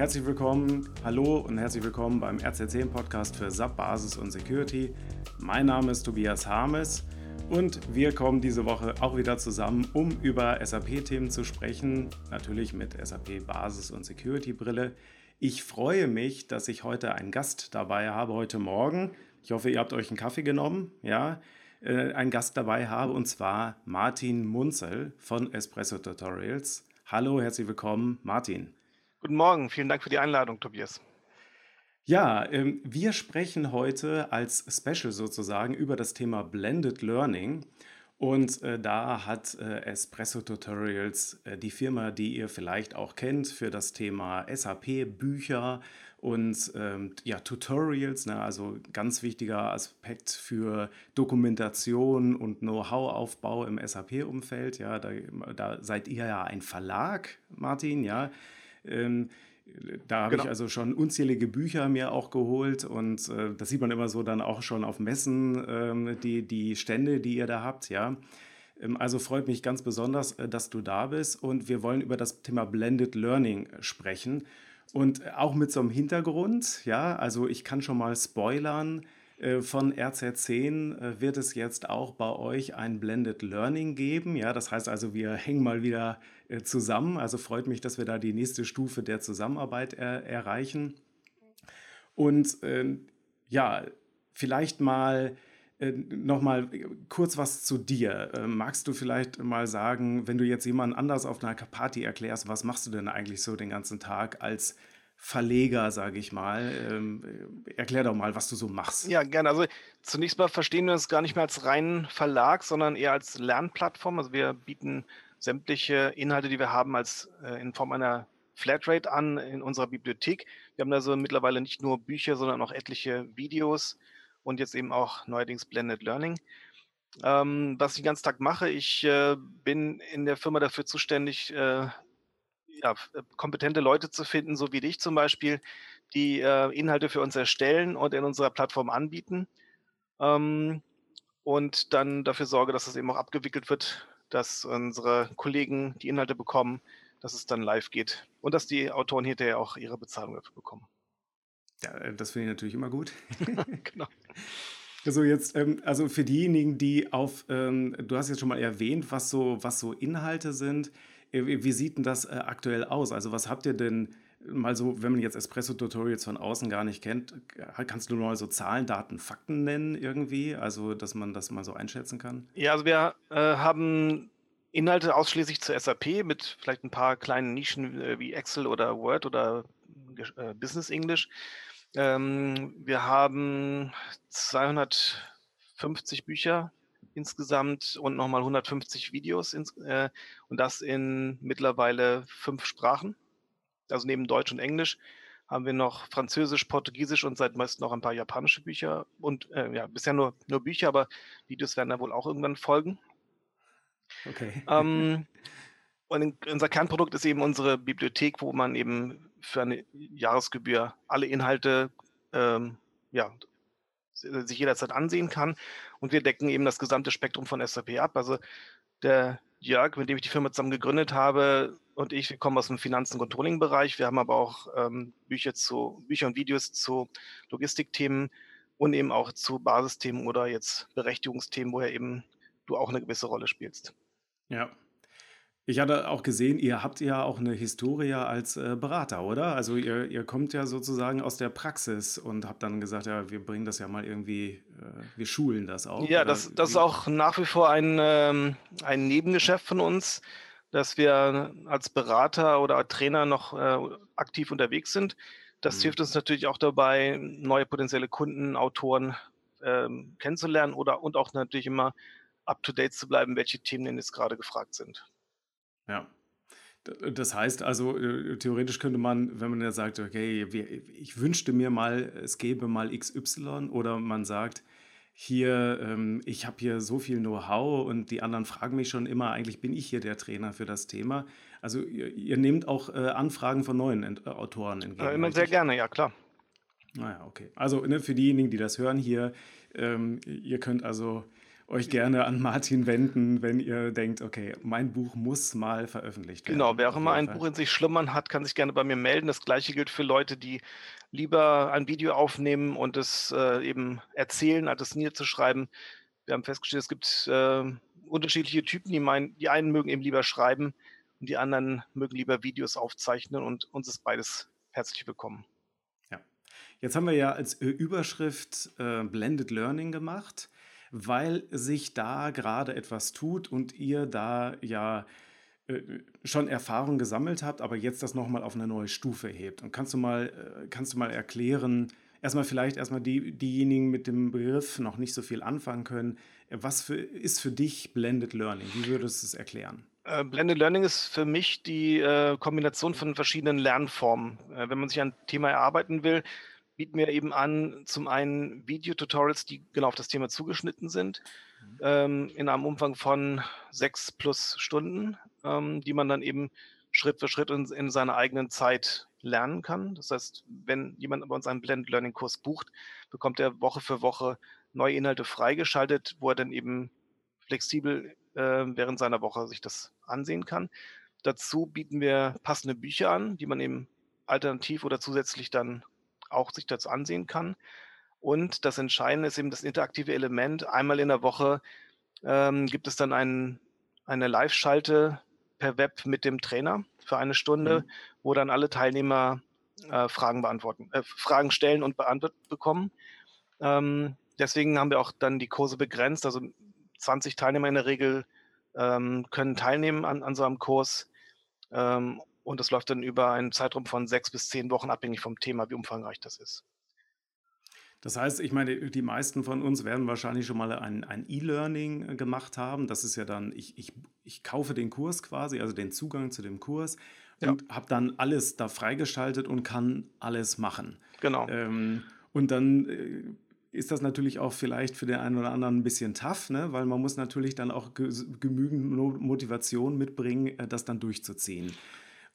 Herzlich willkommen, hallo und herzlich willkommen beim RC10 Podcast für SAP Basis und Security. Mein Name ist Tobias Harmes und wir kommen diese Woche auch wieder zusammen, um über SAP-Themen zu sprechen, natürlich mit SAP Basis und Security Brille. Ich freue mich, dass ich heute einen Gast dabei habe, heute Morgen. Ich hoffe, ihr habt euch einen Kaffee genommen, ja, äh, einen Gast dabei habe und zwar Martin Munzel von Espresso Tutorials. Hallo, herzlich willkommen, Martin. Guten Morgen, vielen Dank für die Einladung, Tobias. Ja, ähm, wir sprechen heute als Special sozusagen über das Thema Blended Learning. Und äh, da hat äh, Espresso Tutorials äh, die Firma, die ihr vielleicht auch kennt, für das Thema SAP-Bücher und ähm, ja, Tutorials, ne, also ganz wichtiger Aspekt für Dokumentation und Know-how-Aufbau im SAP-Umfeld. Ja, da, da seid ihr ja ein Verlag, Martin, ja. Ähm, da habe genau. ich also schon unzählige Bücher mir auch geholt und äh, das sieht man immer so dann auch schon auf Messen, ähm, die, die Stände, die ihr da habt, ja. Ähm, also freut mich ganz besonders, äh, dass du da bist und wir wollen über das Thema Blended Learning sprechen und auch mit so einem Hintergrund, ja, also ich kann schon mal spoilern, äh, von RZ10 äh, wird es jetzt auch bei euch ein Blended Learning geben. Ja, das heißt also, wir hängen mal wieder äh, zusammen. Also freut mich, dass wir da die nächste Stufe der Zusammenarbeit er erreichen. Und äh, ja, vielleicht mal äh, noch mal kurz was zu dir. Äh, magst du vielleicht mal sagen, wenn du jetzt jemand anders auf einer Party erklärst, was machst du denn eigentlich so den ganzen Tag als Verleger, sage ich mal. Ähm, erklär doch mal, was du so machst. Ja, gerne. Also zunächst mal verstehen wir uns gar nicht mehr als reinen Verlag, sondern eher als Lernplattform. Also wir bieten sämtliche Inhalte, die wir haben, als äh, in Form einer Flatrate an in unserer Bibliothek. Wir haben also mittlerweile nicht nur Bücher, sondern auch etliche Videos und jetzt eben auch neuerdings Blended Learning. Ähm, was ich den ganzen Tag mache, ich äh, bin in der Firma dafür zuständig, äh, ja, äh, kompetente Leute zu finden, so wie dich zum Beispiel, die äh, Inhalte für uns erstellen und in unserer Plattform anbieten. Ähm, und dann dafür sorge, dass es eben auch abgewickelt wird, dass unsere Kollegen die Inhalte bekommen, dass es dann live geht und dass die Autoren hinterher auch ihre Bezahlung dafür bekommen. Ja, äh, das finde ich natürlich immer gut. genau. Also jetzt, ähm, also für diejenigen, die auf, ähm, du hast jetzt schon mal erwähnt, was so, was so Inhalte sind. Äh, wie sieht denn das äh, aktuell aus? Also was habt ihr denn mal so, wenn man jetzt Espresso-Tutorials von außen gar nicht kennt, kannst du mal so Zahlen, Daten, Fakten nennen irgendwie? Also, dass man das mal so einschätzen kann? Ja, also wir äh, haben Inhalte ausschließlich zur SAP mit vielleicht ein paar kleinen Nischen äh, wie Excel oder Word oder äh, Business English. Ähm, wir haben 250 Bücher insgesamt und nochmal 150 Videos ins, äh, und das in mittlerweile fünf Sprachen. Also neben Deutsch und Englisch haben wir noch Französisch, Portugiesisch und seit meist noch ein paar japanische Bücher und äh, ja, bisher nur, nur Bücher, aber Videos werden da wohl auch irgendwann folgen. Okay. Ähm, und unser Kernprodukt ist eben unsere Bibliothek, wo man eben für eine Jahresgebühr alle Inhalte ähm, ja, sich jederzeit ansehen kann. Und wir decken eben das gesamte Spektrum von SAP ab. Also der Jörg, mit dem ich die Firma zusammen gegründet habe, und ich, wir kommen aus dem Finanzen- und Controlling-Bereich. Wir haben aber auch ähm, Bücher zu Bücher und Videos zu Logistikthemen und eben auch zu Basisthemen oder jetzt Berechtigungsthemen, woher eben du auch eine gewisse Rolle spielst. Ja, ich hatte auch gesehen, ihr habt ja auch eine Historie als äh, Berater, oder? Also ihr, ihr kommt ja sozusagen aus der Praxis und habt dann gesagt, ja, wir bringen das ja mal irgendwie, äh, wir schulen das auch. Ja, das, das ist auch nach wie vor ein, ähm, ein Nebengeschäft von uns, dass wir als Berater oder Trainer noch äh, aktiv unterwegs sind. Das mhm. hilft uns natürlich auch dabei, neue potenzielle Kunden, Autoren ähm, kennenzulernen oder und auch natürlich immer up-to-date zu bleiben, welche Themen denn jetzt gerade gefragt sind. Ja. Das heißt also, äh, theoretisch könnte man, wenn man ja sagt, okay, ich wünschte mir mal, es gäbe mal XY oder man sagt, hier, ähm, ich habe hier so viel Know-how und die anderen fragen mich schon immer, eigentlich bin ich hier der Trainer für das Thema. Also ihr, ihr nehmt auch äh, Anfragen von neuen äh, Autoren entgegen. Äh, immer sehr gerne, ja klar. Naja, okay. Also ne, für diejenigen, die das hören hier, ähm, ihr könnt also euch gerne an Martin wenden, wenn ihr denkt, okay, mein Buch muss mal veröffentlicht Genau, werden. wer auch immer ein Fall. Buch in sich schlummern hat, kann sich gerne bei mir melden. Das Gleiche gilt für Leute, die lieber ein Video aufnehmen und es äh, eben erzählen, als es niederzuschreiben. Wir haben festgestellt, es gibt äh, unterschiedliche Typen, die meinen, die einen mögen eben lieber schreiben und die anderen mögen lieber Videos aufzeichnen und uns ist beides herzlich willkommen. Ja. Jetzt haben wir ja als Überschrift äh, Blended Learning gemacht, weil sich da gerade etwas tut und ihr da ja äh, schon Erfahrung gesammelt habt, aber jetzt das nochmal auf eine neue Stufe hebt. Und kannst du mal, äh, kannst du mal erklären, erstmal vielleicht erstmal die, diejenigen mit dem Begriff noch nicht so viel anfangen können, was für, ist für dich Blended Learning? Wie würdest du es erklären? Äh, Blended Learning ist für mich die Kombination von verschiedenen Lernformen. Wenn man sich ein Thema erarbeiten will, bieten wir eben an, zum einen Videotutorials, die genau auf das Thema zugeschnitten sind, ähm, in einem Umfang von sechs plus Stunden, ähm, die man dann eben Schritt für Schritt in, in seiner eigenen Zeit lernen kann. Das heißt, wenn jemand bei uns einen Blended Learning Kurs bucht, bekommt er Woche für Woche neue Inhalte freigeschaltet, wo er dann eben flexibel äh, während seiner Woche sich das ansehen kann. Dazu bieten wir passende Bücher an, die man eben alternativ oder zusätzlich dann auch sich dazu ansehen kann. Und das Entscheidende ist eben das interaktive Element. Einmal in der Woche ähm, gibt es dann ein, eine Live-Schalte per Web mit dem Trainer für eine Stunde, Mhm. wo dann alle Teilnehmer äh, Fragen beantworten, äh, Fragen stellen und beantwortet bekommen. Ähm, deswegen haben wir auch dann die Kurse begrenzt. Also 20 Teilnehmer in der Regel ähm, können teilnehmen an, an so einem Kurs. Ähm, und das läuft dann über einen Zeitraum von sechs bis zehn Wochen, abhängig vom Thema, wie umfangreich das ist. Das heißt, ich meine, die meisten von uns werden wahrscheinlich schon mal ein, ein E-Learning äh, gemacht haben. Das ist ja dann, ich, ich, ich kaufe den Kurs quasi, also den Zugang zu dem Kurs Ja. und habe dann alles da freigeschaltet und kann alles machen. Genau. Ähm, und dann äh, ist das natürlich auch vielleicht für den einen oder anderen ein bisschen tough, ne? weil man muss natürlich dann auch ge genügend Mo- Motivation mitbringen, äh, das dann durchzuziehen.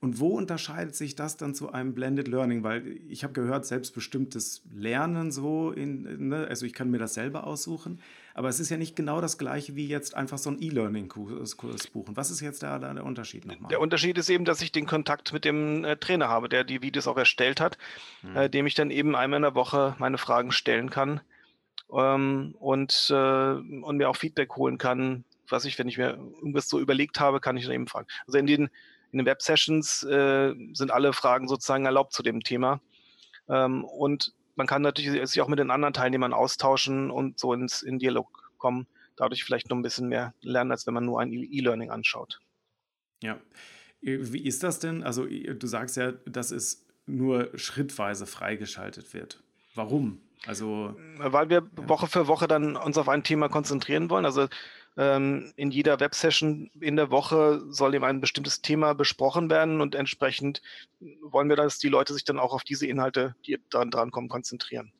Und wo unterscheidet sich das dann zu einem Blended Learning? Weil ich habe gehört, selbstbestimmtes Lernen so, in, ne? also ich kann mir das selber aussuchen, aber es ist ja nicht genau das gleiche wie jetzt einfach so ein E-Learning-Kurs Kurs buchen. Was ist jetzt da, da der Unterschied nochmal? Der Unterschied ist eben, dass ich den Kontakt mit dem äh, Trainer habe, der die Videos auch erstellt hat, Hm. äh, dem ich dann eben einmal in der Woche meine Fragen stellen kann ähm, und, äh, und mir auch Feedback holen kann. Was ich, wenn ich mir irgendwas so überlegt habe, kann ich dann eben fragen. Also in den, in den Web-Sessions äh, sind alle Fragen sozusagen erlaubt zu dem Thema. Ähm, und man kann natürlich sich auch mit den anderen Teilnehmern austauschen und so ins, in Dialog kommen. Dadurch vielleicht noch ein bisschen mehr lernen, als wenn man nur ein E-Learning anschaut. Ja. Wie ist das denn? Also, du sagst ja, dass es nur schrittweise freigeschaltet wird. Warum? Also, Weil wir ja. Woche für Woche dann uns auf ein Thema konzentrieren wollen. Also ähm, in jeder Websession in der Woche soll eben ein bestimmtes Thema besprochen werden und entsprechend wollen wir, dass die Leute sich dann auch auf diese Inhalte, die dran drankommen, konzentrieren.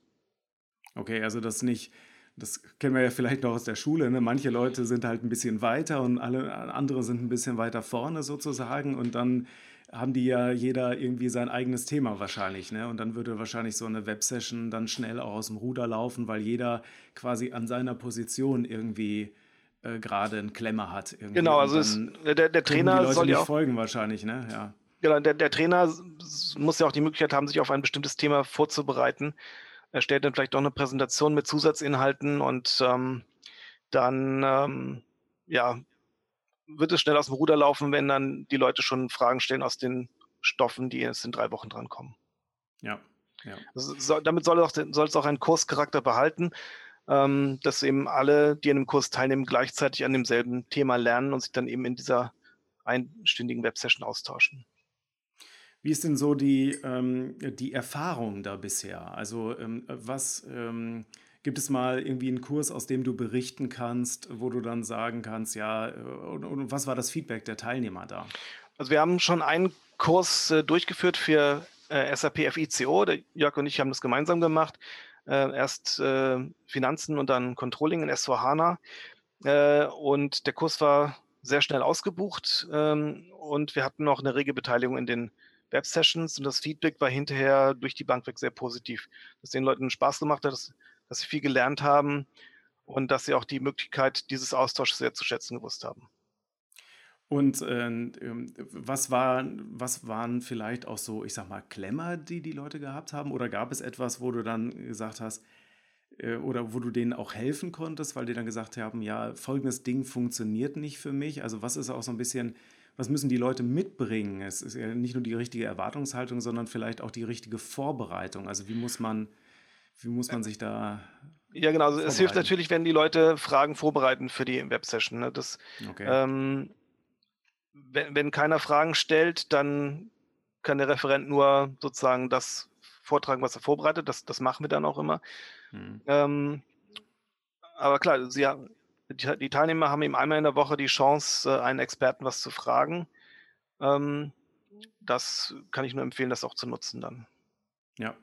Okay, also das nicht, das kennen wir ja vielleicht noch aus der Schule, ne? Manche Leute sind halt ein bisschen weiter und alle andere sind ein bisschen weiter vorne sozusagen und dann haben die ja jeder irgendwie sein eigenes Thema wahrscheinlich, ne? Und dann würde wahrscheinlich so eine Websession dann schnell auch aus dem Ruder laufen, weil jeder quasi an seiner Position irgendwie äh, gerade einen Klemmer hat irgendwie Genau, also es, dann der, der Trainer Leute soll ja auch, folgen wahrscheinlich, ne? Ja. genau, der, der Trainer muss ja auch die Möglichkeit haben, sich auf ein bestimmtes Thema vorzubereiten. Er stellt dann vielleicht auch eine Präsentation mit Zusatzinhalten und ähm, dann ähm, ja, wird es schnell aus dem Ruder laufen, wenn dann die Leute schon Fragen stellen aus den Stoffen, die jetzt in drei Wochen drankommen. Ja, ja. Soll, damit soll, auch, soll es auch einen Kurscharakter behalten, ähm, dass eben alle, die an dem Kurs teilnehmen, gleichzeitig an demselben Thema lernen und sich dann eben in dieser einstündigen Websession austauschen. Wie ist denn so die, ähm, die Erfahrung da bisher? Also ähm, was ähm, gibt es mal irgendwie einen Kurs, aus dem du berichten kannst, wo du dann sagen kannst, ja, äh, und, und was war das Feedback der Teilnehmer da? Also wir haben schon einen Kurs äh, durchgeführt für äh, SAP FICO. Der Jörg und ich haben das gemeinsam gemacht. Äh, erst äh, Finanzen und dann Controlling in S4HANA. Äh, und der Kurs war sehr schnell ausgebucht ähm, und wir hatten noch eine rege Beteiligung in den Web-Sessions und das Feedback war hinterher durch die Bank weg sehr positiv, dass den Leuten Spaß gemacht hat, dass, dass sie viel gelernt haben und dass sie auch die Möglichkeit dieses Austauschs sehr zu schätzen gewusst haben. Und äh, ähm, was, war, was waren vielleicht auch so, ich sag mal, Klemmer, die die Leute gehabt haben? Oder gab es etwas, wo du dann gesagt hast, äh, oder wo du denen auch helfen konntest, weil die dann gesagt haben, ja, folgendes Ding funktioniert nicht für mich? Also was ist auch so ein bisschen, was müssen die Leute mitbringen? Es ist ja nicht nur die richtige Erwartungshaltung, sondern vielleicht auch die richtige Vorbereitung. Also wie muss man, wie muss man sich da ja, genau. Also es hilft natürlich, wenn die Leute Fragen vorbereiten für die Websession. Ne? Das, okay. ähm, wenn, wenn keiner Fragen stellt, dann kann der Referent nur sozusagen das vortragen, was er vorbereitet. Das, das machen wir dann auch immer. Hm. Ähm, aber klar, sie, die, die, Teilnehmer haben eben einmal in der Woche die Chance, äh, einen Experten was zu fragen. Ähm, das kann ich nur empfehlen, das auch zu nutzen dann. Ja.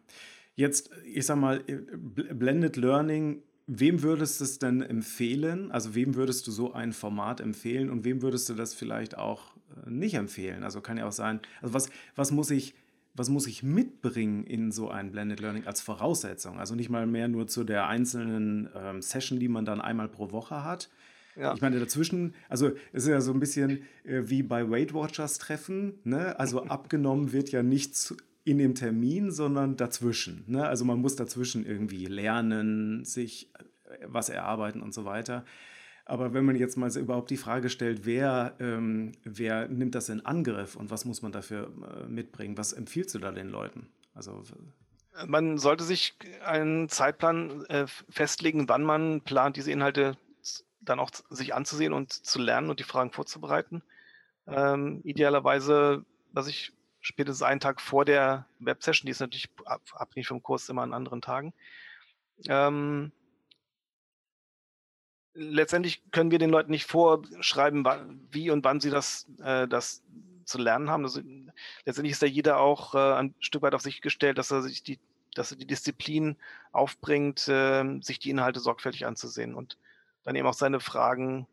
Jetzt, ich sag mal, äh, Blended Learning, wem würdest du es denn empfehlen? Also wem würdest du so ein Format empfehlen und wem würdest du das vielleicht auch äh, nicht empfehlen? Also kann ja auch sein, also was, was muss ich, was muss ich mitbringen in so ein Blended Learning als Voraussetzung? Also nicht mal mehr nur zu der einzelnen ähm, Session, die man dann einmal pro Woche hat. Ja. Ich meine, dazwischen, also es ist ja so ein bisschen äh, wie bei Weight Watchers Treffen, ne? Also abgenommen wird ja nichts in dem Termin, sondern dazwischen. Ne? Also man muss dazwischen irgendwie lernen, sich äh, was erarbeiten und so weiter. Aber wenn man jetzt mal überhaupt die Frage stellt, wer, ähm, wer nimmt das in Angriff und was muss man dafür äh, mitbringen, was empfiehlst du da den Leuten? Also man sollte sich einen Zeitplan äh, festlegen, wann man plant, diese Inhalte dann auch sich anzusehen und zu lernen und die Fragen vorzubereiten. Ähm, idealerweise, was ich spätestens einen Tag vor der Websession, die ist natürlich abhängig vom Kurs immer an anderen Tagen. Ähm, letztendlich können wir den Leuten nicht vorschreiben, wie und wann sie das, äh, das zu lernen haben. Also, letztendlich ist da jeder auch äh, ein Stück weit auf sich gestellt, dass er sich die, dass er die Disziplin aufbringt, äh, sich die Inhalte sorgfältig anzusehen und dann eben auch seine Fragen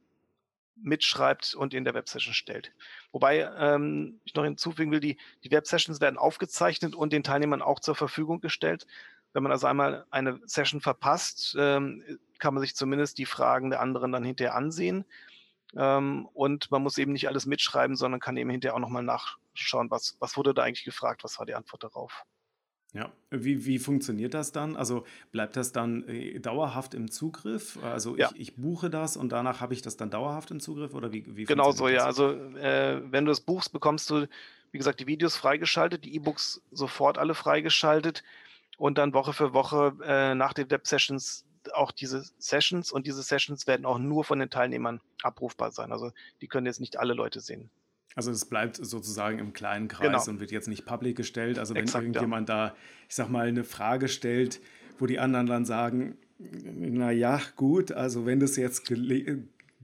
mitschreibt und in der Websession stellt. Wobei ähm, ich noch hinzufügen will, die, die Websessions werden aufgezeichnet und den Teilnehmern auch zur Verfügung gestellt. Wenn man also einmal eine Session verpasst, ähm, kann man sich zumindest die Fragen der anderen dann hinterher ansehen. Ähm, und man muss eben nicht alles mitschreiben, sondern kann eben hinterher auch nochmal nachschauen, was, was wurde da eigentlich gefragt, was war die Antwort darauf. Ja, wie, wie funktioniert das dann? Also bleibt das dann äh, dauerhaft im Zugriff? Also ja. ich, ich buche das und danach habe ich das dann dauerhaft im Zugriff oder wie, wie Genau so, ja. Also äh, wenn du es buchst, bekommst du, wie gesagt, die Videos freigeschaltet, die E-Books sofort alle freigeschaltet und dann Woche für Woche äh, nach den Web-Sessions auch diese Sessions und diese Sessions werden auch nur von den Teilnehmern abrufbar sein. Also die können jetzt nicht alle Leute sehen. Also es bleibt sozusagen im kleinen Kreis genau. und wird jetzt nicht public gestellt. Also wenn Exakt, irgendjemand ja. da, ich sag mal, eine Frage stellt, wo die anderen dann sagen, naja, gut, also wenn das jetzt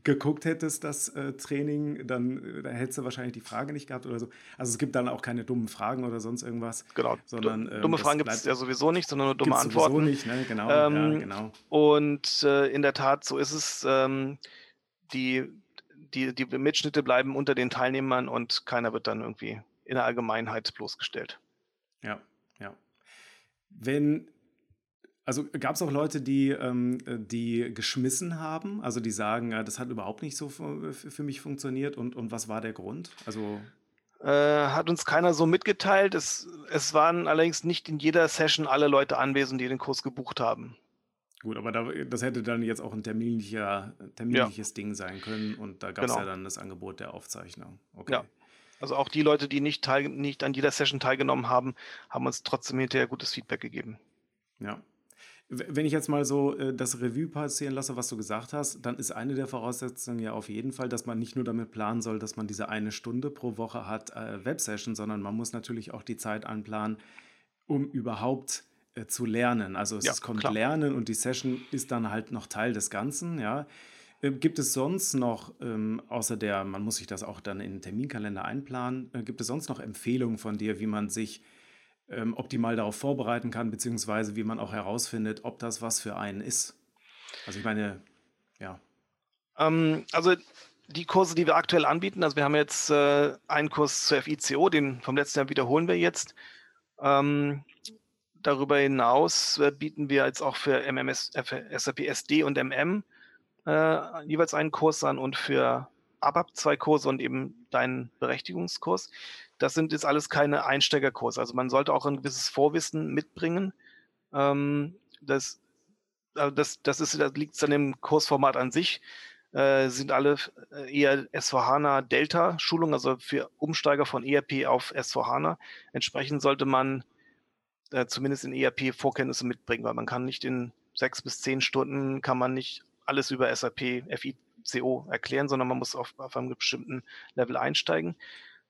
geguckt hättest, das äh, Training, dann, äh, dann hättest du wahrscheinlich die Frage nicht gehabt oder so. Also es gibt dann auch keine dummen Fragen oder sonst irgendwas. Genau. Sondern, ähm, dumme Fragen gibt es ja sowieso nicht, sondern nur dumme Antworten. Sowieso nicht, ne? genau, ähm, ja, genau. Und äh, in der Tat, so ist es. Ähm, die die, die Mitschnitte bleiben unter den Teilnehmern und keiner wird dann irgendwie in der Allgemeinheit bloßgestellt. Ja, ja. Wenn, also gab es auch Leute, die, ähm, die geschmissen haben, also die sagen, das hat überhaupt nicht so für, für mich funktioniert und, und was war der Grund? Also äh, hat uns keiner so mitgeteilt. Es, es waren allerdings nicht in jeder Session alle Leute anwesend, die den Kurs gebucht haben. Gut, aber da, das hätte dann jetzt auch ein terminlicher, terminliches ja. Ding sein können und da gab es genau. ja dann das Angebot der Aufzeichnung. Okay. Ja. Also auch die Leute, die nicht, teil, nicht an jeder Session teilgenommen haben, haben uns trotzdem hinterher gutes Feedback gegeben. Ja. Wenn ich jetzt mal so äh, das Revue passieren lasse, was du gesagt hast, dann ist eine der Voraussetzungen ja auf jeden Fall, dass man nicht nur damit planen soll, dass man diese eine Stunde pro Woche hat äh, Websession, sondern man muss natürlich auch die Zeit anplanen, um überhaupt äh, zu lernen. Also es ja, kommt klar. Lernen und die Session ist dann halt noch Teil des Ganzen, ja. Äh, gibt es sonst noch, ähm, außer der, man muss sich das auch dann in den Terminkalender einplanen, äh, gibt es sonst noch Empfehlungen von dir, wie man sich ähm, optimal darauf vorbereiten kann, beziehungsweise wie man auch herausfindet, ob das was für einen ist? Also ich meine, ja. Ähm, also die Kurse, die wir aktuell anbieten, also wir haben jetzt äh, einen Kurs zur FICO, den vom letzten Jahr wiederholen wir jetzt. Ähm, Darüber hinaus äh, bieten wir jetzt auch für MMS, äh, für SAP SD und MM äh, jeweils einen Kurs an und für ABAP zwei Kurse und eben deinen Berechtigungskurs. Das sind jetzt alles keine Einsteigerkurse. Also man sollte auch ein gewisses Vorwissen mitbringen. Ähm, das, also das, das, ist, das liegt an dem Kursformat an sich. Äh, sind alle äh, eher S4HANA Delta Schulungen, also für Umsteiger von ERP auf S4HANA. Entsprechend sollte man äh, zumindest in ERP Vorkenntnisse mitbringen, weil man kann nicht in sechs bis zehn Stunden kann man nicht alles über SAP FICO erklären, sondern man muss auf, auf einem bestimmten Level einsteigen.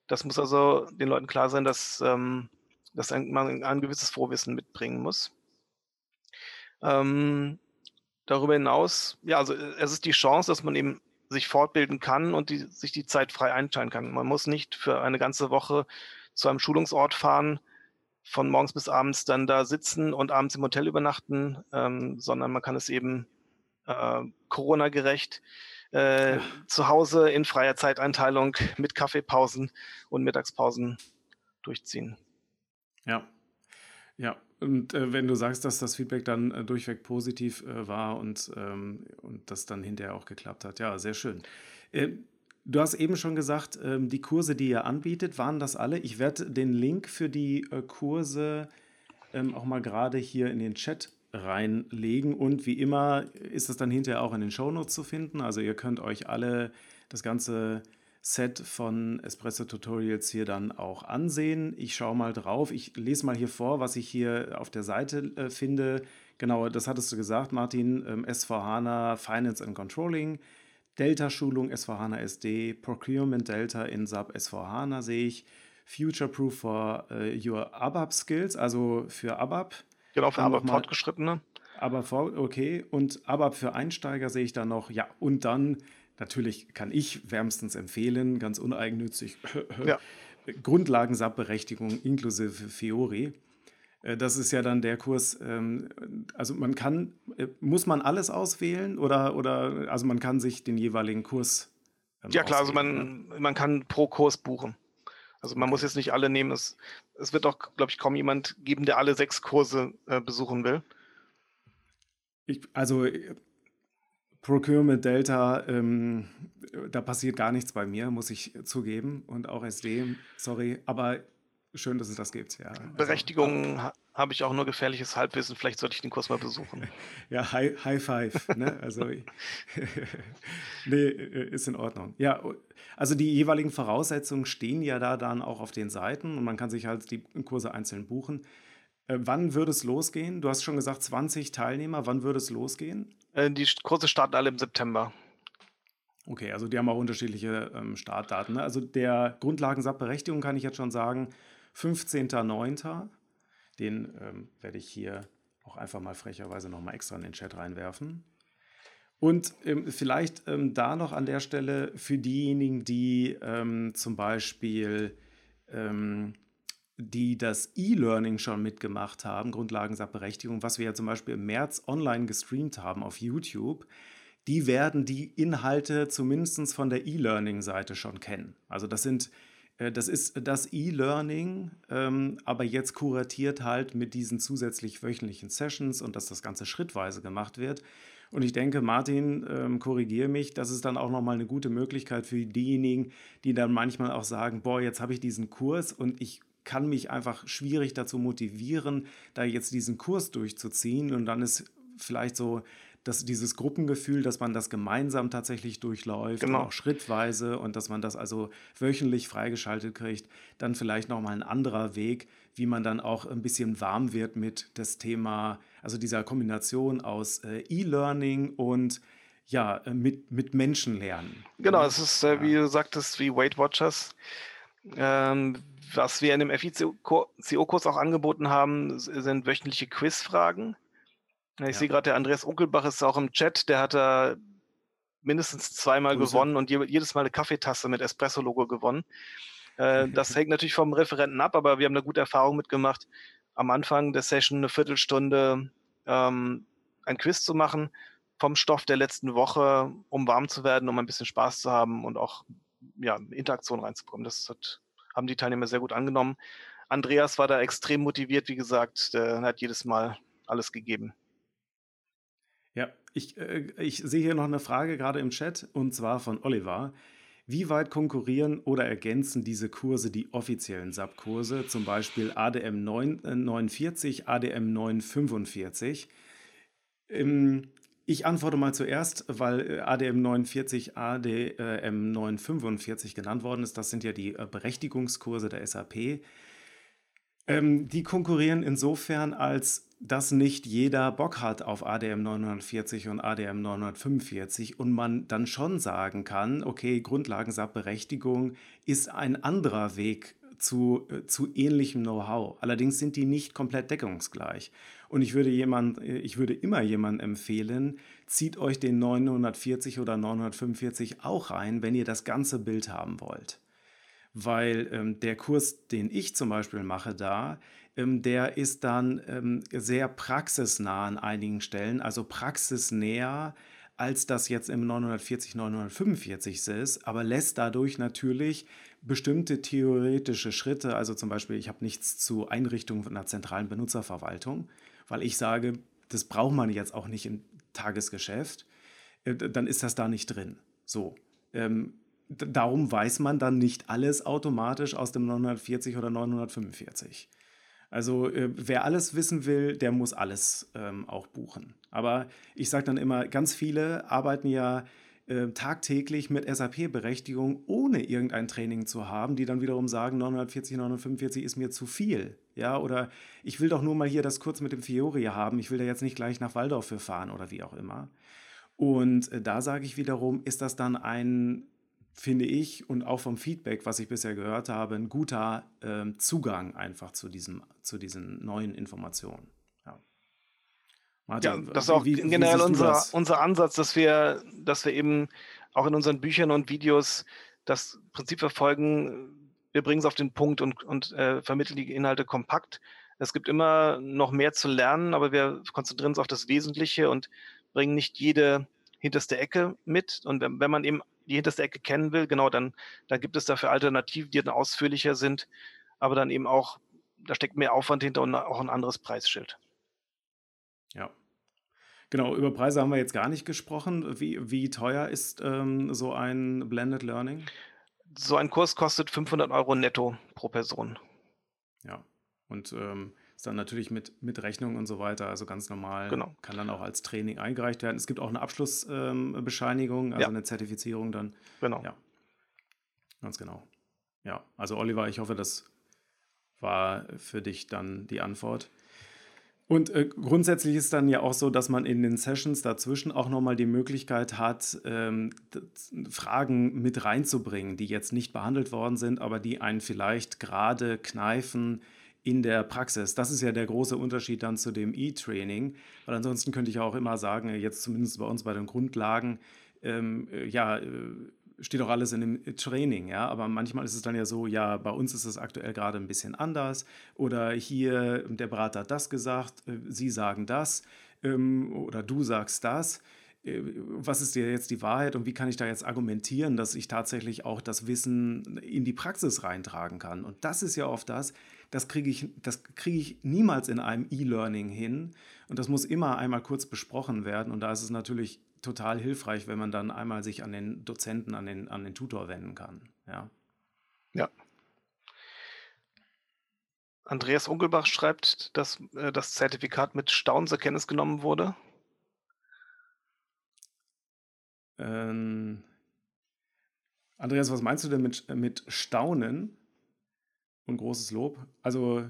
Das muss also den Leuten klar sein, dass, ähm, dass man ein gewisses Vorwissen mitbringen muss. Ähm, darüber hinaus, ja, also äh, es ist die Chance, dass man eben sich fortbilden kann und die, sich die Zeit frei einteilen kann. Man muss nicht für eine ganze Woche zu einem Schulungsort fahren, von morgens bis abends dann da sitzen und abends im Hotel übernachten, ähm, sondern man kann es eben äh, Corona-gerecht äh, zu Hause in freier Zeiteinteilung mit Kaffeepausen und Mittagspausen durchziehen. Ja, ja. Und äh, wenn du sagst, dass das Feedback dann äh, durchweg positiv äh, war und, ähm, und das dann hinterher auch geklappt hat, ja, sehr schön. Du hast eben schon gesagt, ähm, die Kurse, die ihr anbietet, waren das alle? Ich werde den Link für die äh, Kurse ähm, auch mal gerade hier in den Chat reinlegen. Und wie immer ist das dann hinterher auch in den Shownotes zu finden. Also ihr könnt euch alle das ganze Set von Espresso Tutorials hier dann auch ansehen. Ich schaue mal drauf. Ich lese mal hier vor, was ich hier auf der Seite äh, finde. Genau, das hattest du gesagt, Martin. Ähm, S4HANA Finance and Controlling, Delta-Schulung S4HANA SD, Procurement Delta in SAP S4HANA sehe ich. Future Proof for uh, Your ABAP Skills, also für ABAP. Genau, für ABAP Fortgeschrittene. Aber okay, und ABAP für Einsteiger sehe ich dann noch, ja, und dann Natürlich kann ich wärmstens empfehlen, ganz uneigennützig, ja. Grundlagen-SAP-Berechtigung inklusive Fiori. Äh, das ist ja dann der Kurs, ähm, also man kann, äh, muss man alles auswählen oder, oder also man kann sich den jeweiligen Kurs. Ähm, ja klar, also man, man kann pro Kurs buchen. Also man muss jetzt nicht alle nehmen. Es, es wird auch, glaube ich, kaum jemand geben, der alle sechs Kurse äh, besuchen will. Ich, also Procurement Delta, ähm, da passiert gar nichts bei mir, muss ich zugeben. Und auch SD, sorry, aber schön, dass es das gibt. Ja. Also, Berechtigung also, habe ich auch nur gefährliches Halbwissen. Vielleicht sollte ich den Kurs mal besuchen. Ja, High, high Five. ne? Also, nee, ist in Ordnung. Ja, also die jeweiligen Voraussetzungen stehen ja da dann auch auf den Seiten und man kann sich halt die Kurse einzeln buchen. Äh, wann würde es losgehen? Du hast schon gesagt, 20 Teilnehmer. Wann würde es losgehen? Äh, die Kurse starten alle im September. Okay, also die haben auch unterschiedliche ähm, Startdaten. Ne? Also der Grundlagensachberechtigung kann ich jetzt schon sagen, 15.09. Den ähm, werde ich hier auch einfach mal frecherweise nochmal extra in den Chat reinwerfen. Und ähm, vielleicht ähm, da noch an der Stelle für diejenigen, die ähm, zum Beispiel ähm, die das E-Learning schon mitgemacht haben, Grundlagensachberechtigung, was wir ja zum Beispiel im März online gestreamt haben auf YouTube, die werden die Inhalte zumindest von der E-Learning-Seite schon kennen. Also das sind das ist das E-Learning, ähm, aber jetzt kuratiert halt mit diesen zusätzlich wöchentlichen Sessions und dass das Ganze schrittweise gemacht wird. Und ich denke, Martin, ähm, korrigiere mich, das ist dann auch nochmal eine gute Möglichkeit für diejenigen, die dann manchmal auch sagen, boah, jetzt habe ich diesen Kurs und ich kann mich einfach schwierig dazu motivieren, da jetzt diesen Kurs durchzuziehen. Und dann ist vielleicht so dass dieses Gruppengefühl, dass man das gemeinsam tatsächlich durchläuft, genau. auch schrittweise und dass man das also wöchentlich freigeschaltet kriegt, dann vielleicht nochmal ein anderer Weg, wie man dann auch ein bisschen warm wird mit das Thema, also dieser Kombination aus äh, E-Learning und ja, äh, mit, mit Menschen lernen. Genau, es ist, äh, wie du sagtest, wie Weight Watchers. Ähm, was wir in dem FICO-Kurs auch angeboten haben, sind wöchentliche Quizfragen. Ich ja. sehe gerade, der Andreas Unkelbach ist auch im Chat, der hat da mindestens zweimal Grüße. gewonnen und jedes Mal eine Kaffeetasse mit Espresso-Logo gewonnen. Äh, das hängt natürlich vom Referenten ab, aber wir haben eine gute Erfahrung mitgemacht, am Anfang der Session eine Viertelstunde ähm, ein Quiz zu machen vom Stoff der letzten Woche, um warm zu werden, um ein bisschen Spaß zu haben und auch ja, Interaktion reinzubekommen. Das hat haben die Teilnehmer sehr gut angenommen. Andreas war da extrem motiviert, wie gesagt, der hat jedes Mal alles gegeben. Ja, Ich, äh, ich sehe hier noch eine Frage gerade im Chat und zwar von Oliver. Wie weit konkurrieren oder ergänzen diese Kurse die offiziellen SAP-Kurse, zum Beispiel ADM 9, äh, 49, ADM 945? Ähm, ich antworte mal zuerst, weil ADM 49, ADM 945 genannt worden ist. Das sind ja die äh, Berechtigungskurse der SAP. Ähm, die konkurrieren insofern, als dass nicht jeder Bock hat auf ADM 940 und ADM 945 und man dann schon sagen kann, okay, Grundlagensatzberechtigung ist ein anderer Weg zu, äh, zu ähnlichem Know-how. Allerdings sind die nicht komplett deckungsgleich. Und ich würde, jemand, äh, ich würde immer jemandem empfehlen, zieht euch den 940 oder 945 auch rein, wenn ihr das ganze Bild haben wollt weil ähm, der Kurs, den ich zum Beispiel mache da, ähm, der ist dann ähm, sehr praxisnah an einigen Stellen, also praxisnäher als das jetzt im 940, 945 ist, aber lässt dadurch natürlich bestimmte theoretische Schritte, also zum Beispiel, ich habe nichts zu Einrichtung einer zentralen Benutzerverwaltung, weil ich sage, das braucht man jetzt auch nicht im Tagesgeschäft, äh, dann ist das da nicht drin. So. Ähm, darum weiß man dann nicht alles automatisch aus dem 940 oder 945. Also äh, wer alles wissen will, der muss alles ähm, auch buchen. Aber ich sage dann immer, ganz viele arbeiten ja äh, tagtäglich mit SAP-Berechtigung, ohne irgendein Training zu haben, die dann wiederum sagen, 940, 945 ist mir zu viel. Ja, oder ich will doch nur mal hier das kurz mit dem Fiori haben, ich will da jetzt nicht gleich nach Waldorf für fahren oder wie auch immer. Und äh, da sage ich wiederum, ist das dann ein finde ich, und auch vom Feedback, was ich bisher gehört habe, ein guter äh, Zugang einfach zu, diesem, zu diesen neuen Informationen. Ja, Martin, ja das ist auch wie, generell wie unser, unser Ansatz, dass wir, dass wir eben auch in unseren Büchern und Videos das Prinzip verfolgen, wir bringen es auf den Punkt und, und äh, vermitteln die Inhalte kompakt. Es gibt immer noch mehr zu lernen, aber wir konzentrieren uns auf das Wesentliche und bringen nicht jede hinterste Ecke mit. Und wenn, wenn man eben die hinterste Ecke kennen will, genau, dann, dann gibt es dafür Alternativen, die dann ausführlicher sind, aber dann eben auch, da steckt mehr Aufwand hinter und auch ein anderes Preisschild. Ja. Genau, über Preise haben wir jetzt gar nicht gesprochen. Wie, wie teuer ist ähm, so ein Blended Learning? So ein Kurs kostet 500 Euro netto pro Person. Ja, und ähm, ist dann natürlich mit, mit Rechnung und so weiter, also ganz normal. Genau. Kann dann auch als Training eingereicht werden. Es gibt auch eine Abschlussbescheinigung, ähm, also ja. eine Zertifizierung dann. Genau. Ja. Ganz genau. Ja, also Oliver, ich hoffe, das war für dich dann die Antwort. Und äh, grundsätzlich ist dann ja auch so, dass man in den Sessions dazwischen auch nochmal die Möglichkeit hat, ähm, Fragen mit reinzubringen, die jetzt nicht behandelt worden sind, aber die einen vielleicht gerade kneifen, in der Praxis. Das ist ja der große Unterschied dann zu dem E-Training, weil ansonsten könnte ich auch immer sagen, jetzt zumindest bei uns bei den Grundlagen, ähm, äh, ja, äh, steht auch alles in dem Training, ja, aber manchmal ist es dann ja so, ja, bei uns ist es aktuell gerade ein bisschen anders oder hier, der Berater hat das gesagt, äh, Sie sagen das ähm, oder du sagst das was ist dir jetzt die Wahrheit und wie kann ich da jetzt argumentieren, dass ich tatsächlich auch das Wissen in die Praxis reintragen kann? Und das ist ja oft das, das kriege ich, das kriege ich niemals in einem E-Learning hin. Und das muss immer einmal kurz besprochen werden. Und da ist es natürlich total hilfreich, wenn man dann einmal sich an den Dozenten, an den, an den Tutor wenden kann. Ja. Ja. Andreas Unkelbach schreibt, dass äh, das Zertifikat mit Staunen zur Kenntnis genommen wurde. Ähm, Andreas, was meinst du denn mit, mit Staunen? Und großes Lob. Also,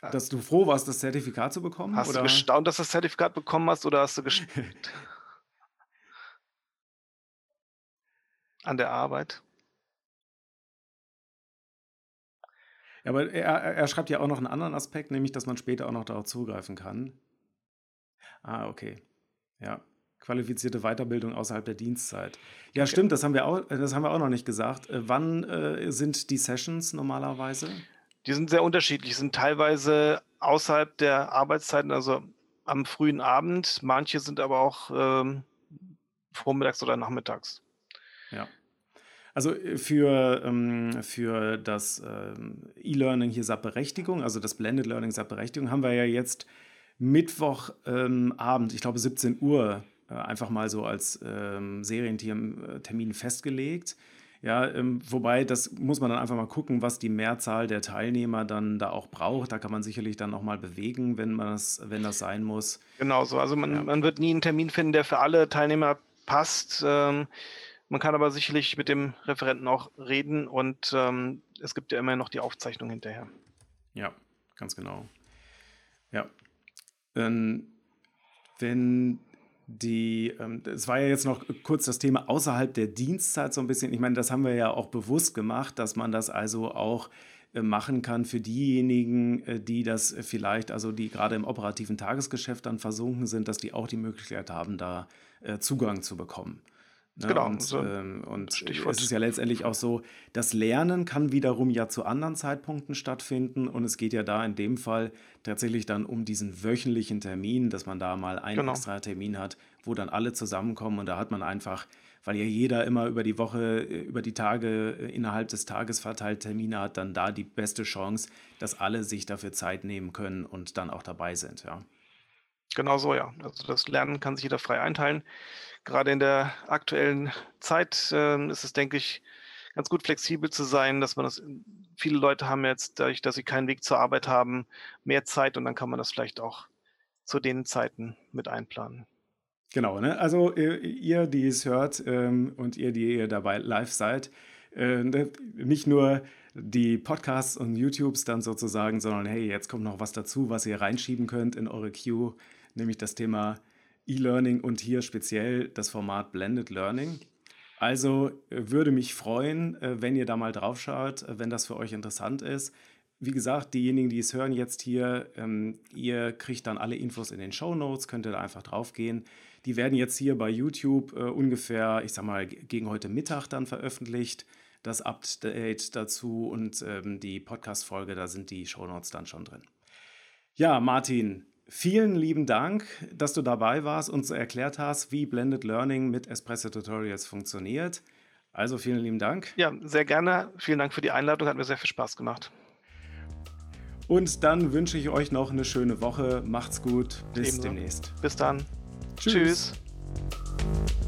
dass du froh warst, das Zertifikat zu bekommen? Hast oder? du gestaunt, dass du das Zertifikat bekommen hast oder hast du gestaunt an der Arbeit? Ja, aber er, er schreibt ja auch noch einen anderen Aspekt, nämlich, dass man später auch noch darauf zugreifen kann. Ah, okay. Ja qualifizierte Weiterbildung außerhalb der Dienstzeit. Ja, okay. stimmt, das haben, wir auch, das haben wir auch noch nicht gesagt. Äh, wann äh, sind die Sessions normalerweise? Die sind sehr unterschiedlich, sind teilweise außerhalb der Arbeitszeiten, also am frühen Abend. Manche sind aber auch ähm, vormittags oder nachmittags. Ja. Also äh, für, ähm, für das ähm, E-Learning hier SAP-Berechtigung, also das Blended Learning SAP-Berechtigung, haben wir ja jetzt Mittwochabend, ich glaube 17 Uhr, einfach mal so als ähm, Serientermin festgelegt. Ja, ähm, wobei, das muss man dann einfach mal gucken, was die Mehrzahl der Teilnehmer dann da auch braucht. Da kann man sicherlich dann nochmal bewegen, wenn, man das, wenn das sein muss. Genau so. Also man, ja. man wird nie einen Termin finden, der für alle Teilnehmer passt. Ähm, man kann aber sicherlich mit dem Referenten auch reden und ähm, es gibt ja immer noch die Aufzeichnung hinterher. Ja, ganz genau. Ja. Ähm, wenn die, ähm, es war ja jetzt noch kurz das Thema außerhalb der Dienstzeit so ein bisschen. Ich meine, das haben wir ja auch bewusst gemacht, dass man das also auch äh, machen kann für diejenigen, äh, die das vielleicht, also die gerade im operativen Tagesgeschäft dann versunken sind, dass die auch die Möglichkeit haben, da äh, Zugang zu bekommen. Ne? Genau. Und, so ähm, und es ist ja letztendlich auch so, das Lernen kann wiederum ja zu anderen Zeitpunkten stattfinden und es geht ja da in dem Fall tatsächlich dann um diesen wöchentlichen Termin, dass man da mal einen genau. extra Termin hat, wo dann alle zusammenkommen und da hat man einfach, weil ja jeder immer über die Woche, äh, über die Tage äh, innerhalb des Tages verteilt Termine hat, dann da die beste Chance, dass alle sich dafür Zeit nehmen können und dann auch dabei sind, ja. Genau so, ja. Also das Lernen kann sich jeder frei einteilen. Gerade in der aktuellen Zeit äh, ist es, denke ich, ganz gut flexibel zu sein, dass man das, viele Leute haben jetzt, dadurch, dass sie keinen Weg zur Arbeit haben, mehr Zeit und dann kann man das vielleicht auch zu den Zeiten mit einplanen. Genau, ne? also äh, ihr, die es hört ähm, und ihr, die ihr dabei live seid, äh, ne, nicht nur die Podcasts und YouTubes dann sozusagen, sondern hey, jetzt kommt noch was dazu, was ihr reinschieben könnt in eure Queue nämlich das Thema E-Learning und hier speziell das Format Blended Learning. Also äh, würde mich freuen, äh, wenn ihr da mal drauf schaut, äh, wenn das für euch interessant ist. Wie gesagt, diejenigen, die es hören jetzt hier, ähm, ihr kriegt dann alle Infos in den Show Notes, könnt ihr da einfach drauf gehen. Die werden jetzt hier bei YouTube äh, ungefähr, ich sag mal, gegen heute Mittag dann veröffentlicht. Das Update dazu und ähm, die Podcast-Folge, da sind die Show Notes dann schon drin. Ja, Martin, Vielen lieben Dank, dass du dabei warst und so erklärt hast, wie Blended Learning mit Espresso Tutorials funktioniert. Also vielen lieben Dank. Ja, sehr gerne. Vielen Dank für die Einladung, hat mir sehr viel Spaß gemacht. Und dann wünsche ich euch noch eine schöne Woche. Macht's gut. Bis Ebenso. demnächst. Bis dann. Tschüss. Tschüss.